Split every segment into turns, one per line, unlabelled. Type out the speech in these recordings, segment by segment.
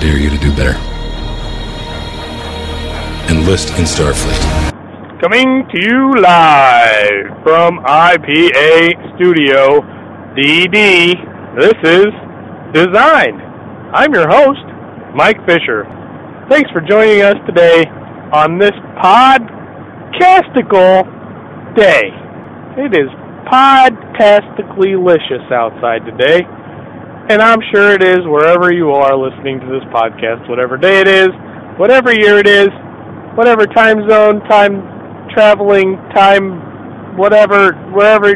dare you to do better. Enlist in Starfleet.
Coming to you live from IPA Studio DD. This is Design. I'm your host, Mike Fisher. Thanks for joining us today on this podcastical day. It is podtastically licious outside today, and I'm sure it is wherever you are listening to this podcast, whatever day it is, whatever year it is, whatever time zone, time traveling, time, whatever, wherever.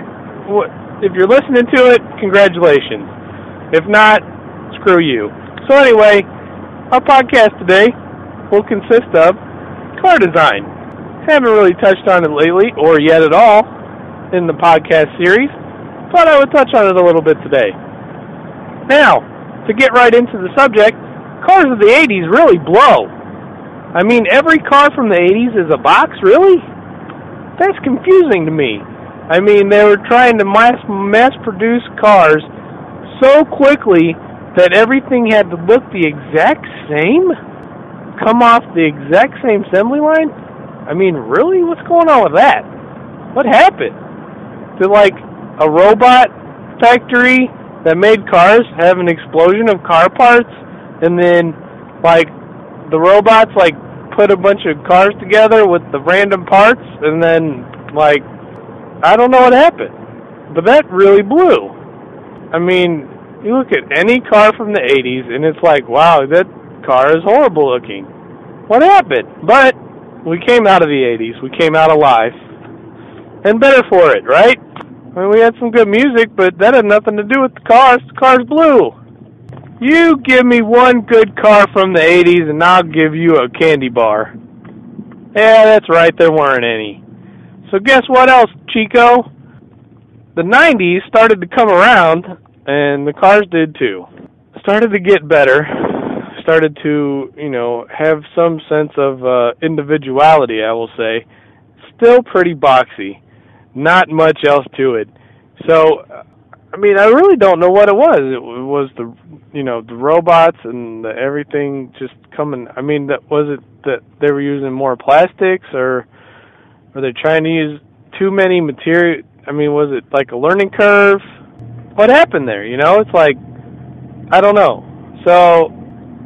If you're listening to it, congratulations. If not, screw you. So anyway, our podcast today will consist of car design. Haven't really touched on it lately or yet at all in the podcast series. Thought I would touch on it a little bit today. Now, to get right into the subject, cars of the 80s really blow. I mean, every car from the 80s is a box, really? That's confusing to me. I mean, they were trying to mass mass produce cars so quickly that everything had to look the exact same? Come off the exact same assembly line? I mean, really? What's going on with that? What happened? Did, like, a robot factory that made cars have an explosion of car parts? And then, like, the robots, like, put a bunch of cars together with the random parts? And then, like, I don't know what happened. But that really blew. I mean, you look at any car from the 80s and it's like, wow, that car is horrible looking. What happened? But we came out of the 80s. We came out alive. And better for it, right? We had some good music, but that had nothing to do with the cars. The cars blew. You give me one good car from the 80s and I'll give you a candy bar. Yeah, that's right, there weren't any. So guess what else, Chico? The 90s started to come around and the cars did too. Started to get better. Started to, you know, have some sense of uh, individuality. I will say, still pretty boxy. Not much else to it. So, I mean, I really don't know what it was. It was the, you know, the robots and the everything just coming. I mean, that was it that they were using more plastics, or were they trying to use too many material? I mean, was it like a learning curve? what happened there? You know, it's like I don't know. So,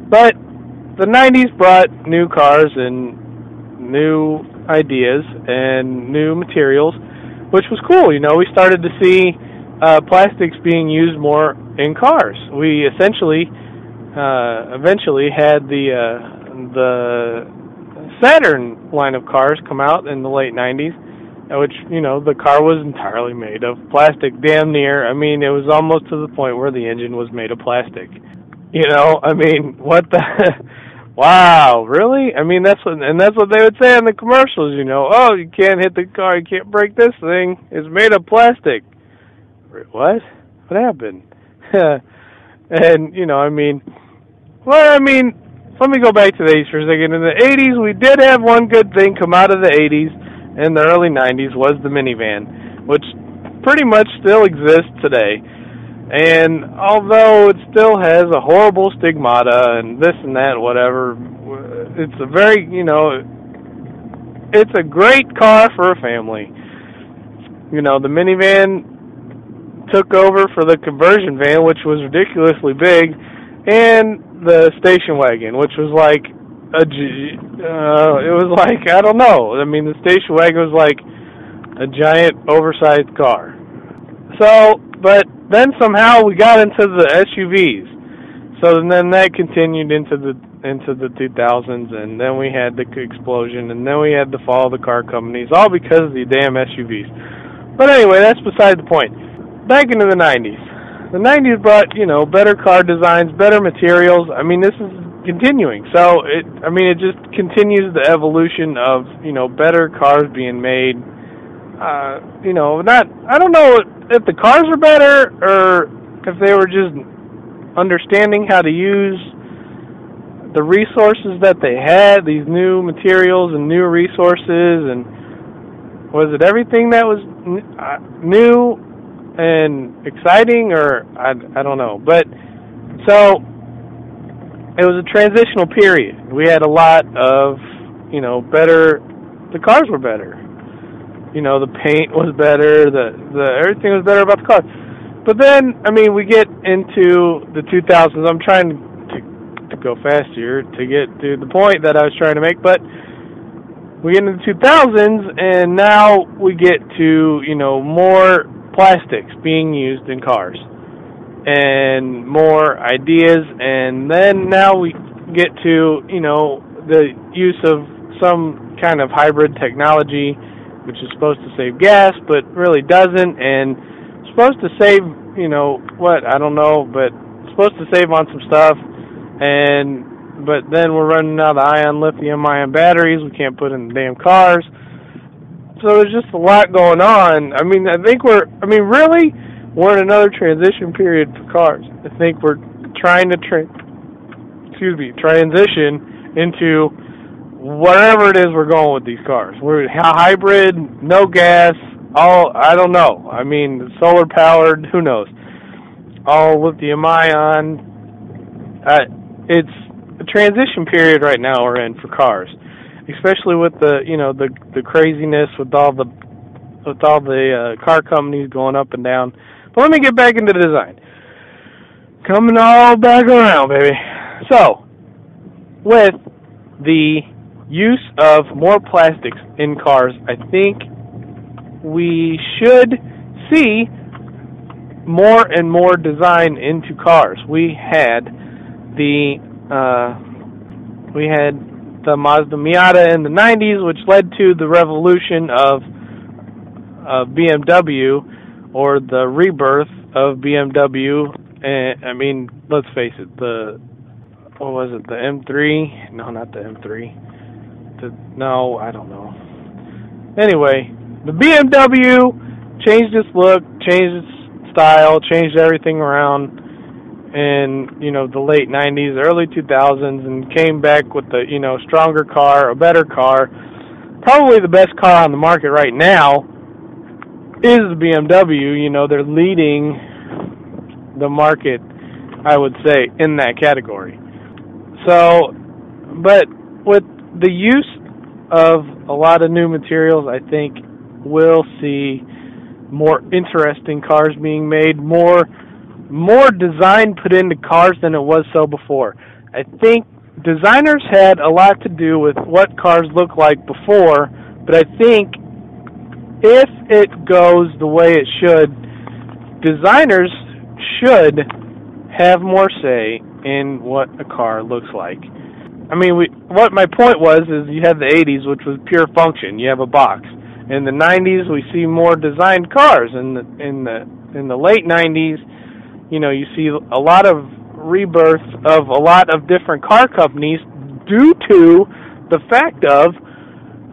but the '90s brought new cars and new ideas and new materials, which was cool. You know, we started to see uh, plastics being used more in cars. We essentially, uh, eventually, had the uh, the Saturn line of cars come out in the late '90s which you know the car was entirely made of plastic damn near i mean it was almost to the point where the engine was made of plastic you know i mean what the wow really? I mean that's what and that's what they would say in the commercials you know. Oh you can't hit the car you can't break this thing. It's made of plastic. What? What happened? And you know i mean well i mean let me go back to the 80s for a second. In the 80s, we did have one good thing come out of the 80s, in the early 90s was the minivan, which pretty much still exists today. And although it still has a horrible stigmata and this and that, whatever, it's a very, you know, it's a great car for a family. You know, the minivan took over for the conversion van, which was ridiculously big, and the station wagon, which was like a uh, it was like I don't know. I mean, the station wagon was like a giant, oversized car. So, but then somehow we got into the SUVs. So then that continued into the into the 2000s, and then we had the explosion, and then we had the fall of the car companies, all because of the damn SUVs. But anyway, that's beside the point. Back into the 90s. The 90s brought, you know, better car designs, better materials. I mean, this is continuing. So it, I mean, it just continues the evolution of you know better cars being made. Uh, you know, not I don't know if the cars are better or if they were just understanding how to use the resources that they had, these new materials and new resources, and was it everything that was uh, new and exciting, or I I don't know, but so it was a transitional period. We had a lot of, you know, better. The cars were better. You know, the paint was better. The the everything was better about the car. But then, I mean, we get into the 2000s. I'm trying to to go fast here to get to the point that I was trying to make, but we get into the 2000s, and now we get to you know more plastics being used in cars and more ideas and then now we get to you know the use of some kind of hybrid technology which is supposed to save gas but really doesn't and supposed to save you know what I don't know but supposed to save on some stuff and but then we're running out of ion lithium ion batteries we can't put in the damn cars so there's just a lot going on. I mean, I think we're, I mean, really, we're in another transition period for cars. I think we're trying to, tra- excuse me, transition into whatever it is we're going with these cars. We're hybrid, no gas, all, I don't know. I mean, solar powered, who knows? All lithium ion. Uh, it's a transition period right now we're in for cars especially with the you know the the craziness with all the with all the uh, car companies going up and down. But let me get back into the design. Coming all back around, baby. So, with the use of more plastics in cars, I think we should see more and more design into cars. We had the uh, we had the Mazda Miata in the 90s, which led to the revolution of BMW or the rebirth of BMW. And I mean, let's face it, the what was it, the M3? No, not the M3. The no, I don't know. Anyway, the BMW changed its look, changed its style, changed everything around in you know the late 90s, early 2000s, and came back with the you know stronger car, a better car. Probably the best car on the market right now is the BMW. You know they're leading the market, I would say, in that category. So, but with the use of a lot of new materials, I think we'll see more interesting cars being made, more more design put into cars than it was so before. I think designers had a lot to do with what cars look like before, but I think if it goes the way it should, designers should have more say in what a car looks like. I mean, we, what my point was is you have the 80s, which was pure function. You have a box. In the 90s, we see more designed cars. In the in the in the late 90s, you know, you see a lot of rebirth of a lot of different car companies due to the fact of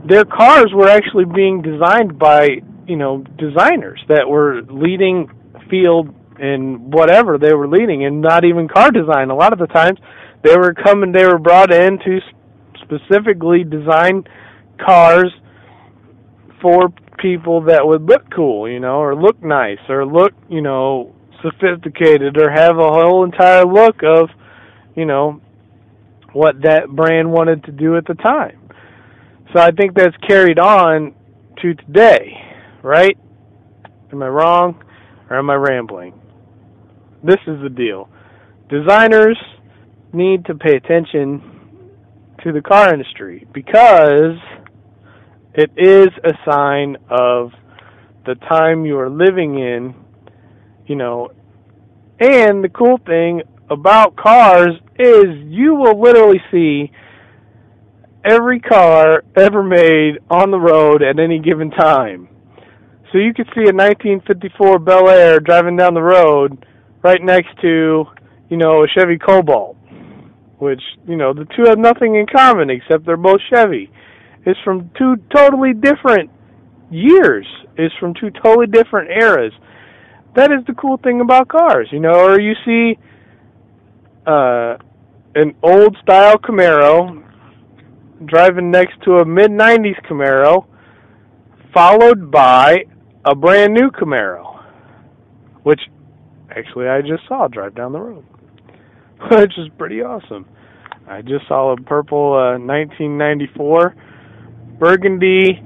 their cars were actually being designed by, you know, designers that were leading field in whatever they were leading and not even car design. A lot of the times they were coming they were brought in to specifically design cars for people that would look cool, you know, or look nice or look, you know, sophisticated or have a whole entire look of, you know, what that brand wanted to do at the time. So I think that's carried on to today, right? Am I wrong or am I rambling? This is the deal. Designers need to pay attention to the car industry because it is a sign of the time you are living in you know. And the cool thing about cars is you will literally see every car ever made on the road at any given time. So you could see a 1954 Bel Air driving down the road right next to, you know, a Chevy Cobalt, which, you know, the two have nothing in common except they're both Chevy. It's from two totally different years. It's from two totally different eras that is the cool thing about cars, you know. Or you see uh, an old style Camaro driving next to a mid '90s Camaro, followed by a brand new Camaro, which actually I just saw drive down the road, which is pretty awesome. I just saw a purple uh, 1994 burgundy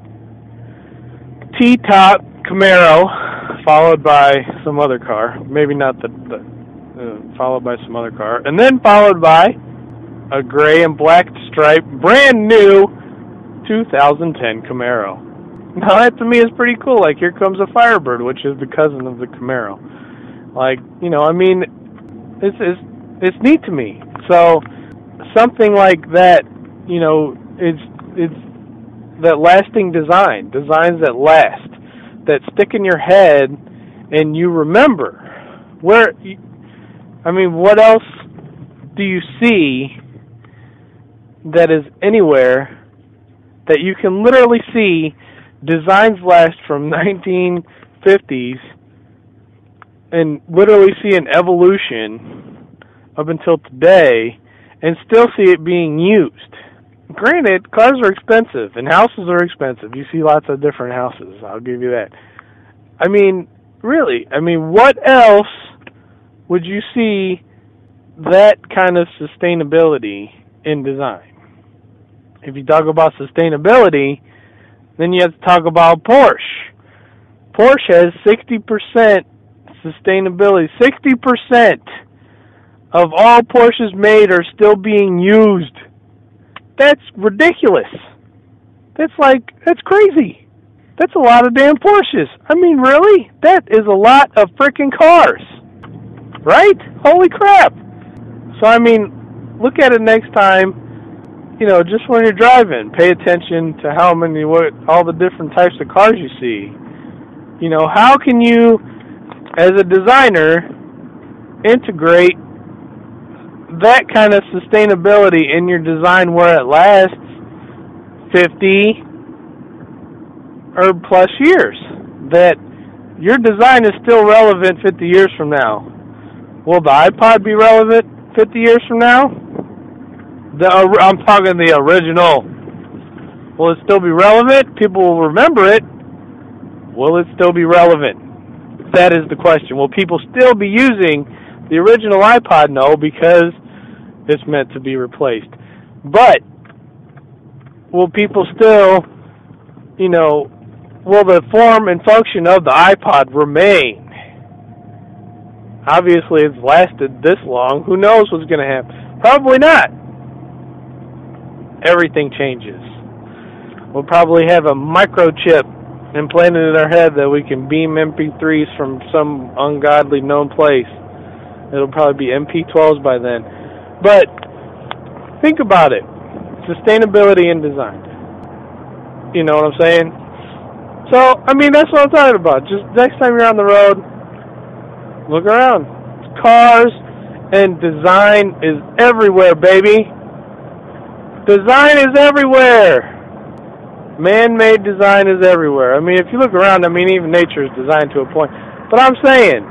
T-top Camaro, followed by some other car. Maybe not the, the uh, followed by some other car, and then followed by a gray and black stripe, brand new 2010 Camaro. Now that to me is pretty cool. Like here comes a Firebird, which is the cousin of the Camaro. Like you know, I mean, it's it's it's neat to me. So something like that, you know, it's it's that lasting design, designs that last, that stick in your head, and you remember. Where, I mean, what else do you see that is anywhere that you can literally see designs last from 1950s and literally see an evolution up until today and still see it being used. Granted, cars are expensive and houses are expensive. You see lots of different houses, I'll give you that. I mean, really, I mean, what else would you see that kind of sustainability in design? If you talk about sustainability, then you have to talk about Porsche. Porsche has 60% sustainability. 60% of all Porsches made are still being used. That's ridiculous. That's like, that's crazy. That's a lot of damn Porsches. I mean, really? That is a lot of freaking cars. Right? Holy crap. So, I mean, look at it next time you know, just when you're driving, pay attention to how many, what, all the different types of cars you see. You know, how can you, as a designer, integrate that kind of sustainability in your design where it lasts 50 or plus years? That your design is still relevant 50 years from now. Will the iPod be relevant 50 years from now? The I'm talking the original. Will it still be relevant? People will remember it. Will it still be relevant? That is the question. Will people still be using the original iPod? No, because it's meant to be replaced. But will people still, you know, will the form and function of the iPod remain? Obviously, it's lasted this long. Who knows what's going to happen? Probably not everything changes. We'll probably have a microchip implanted in our head that we can beam MP3s from some ungodly known place. It'll probably be MP12s by then. But think about it sustainability in design. You know what I'm saying? So, I mean, that's what I'm talking about. Just next time you're on the road, look around. Cars and design is everywhere, baby. Design is everywhere. Man-made design is everywhere. I mean, if you look around, I mean, even nature is designed to a point. But I'm saying,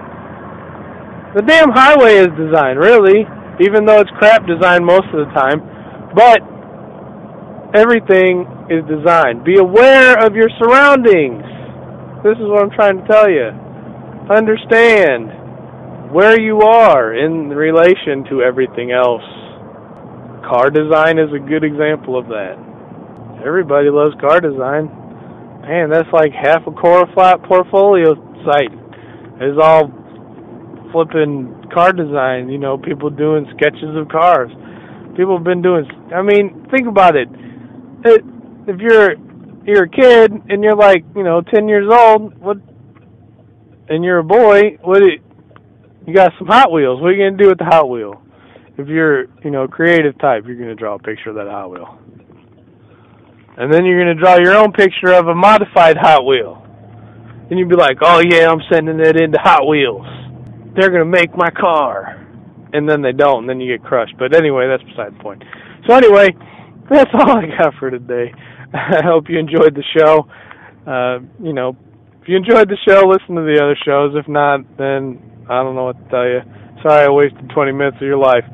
the damn highway is designed, really, even though it's crap designed most of the time. But everything is designed. Be aware of your surroundings. This is what I'm trying to tell you. Understand where you are in relation to everything else car design is a good example of that. Everybody loves car design. Man, that's like half a Coroflot portfolio site It's all flipping car design. You know, people doing sketches of cars. People have been doing. I mean, think about it. it if you're you're a kid and you're like you know ten years old, what? And you're a boy. What? You got some Hot Wheels. What are you gonna do with the Hot Wheel? if you're, you know, creative type, you're going to draw a picture of that Hot Wheel. And then you're going to draw your own picture of a modified Hot Wheel. And you'd be like, oh yeah, I'm sending it into Hot Wheels. They're going to make my car. And then they don't, and then you get crushed. But anyway, that's beside the point. So anyway, that's all I got for today. I hope you enjoyed the show. Uh, you know, if you enjoyed the show, listen to the other shows. If not, then I don't know what to tell you. Sorry I wasted 20 minutes of your life.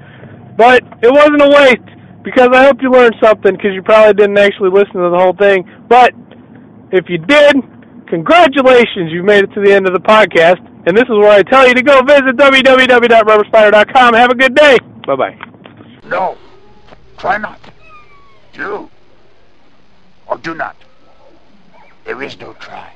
But it wasn't a waste because I hope you learned something because you probably didn't actually listen to the whole thing. But if you did, congratulations, you've made it to the end of the podcast. And this is where I tell you to go visit www.rubberspider.com. Have a good day. Bye bye.
No. Try not. Do or do not. There is no try.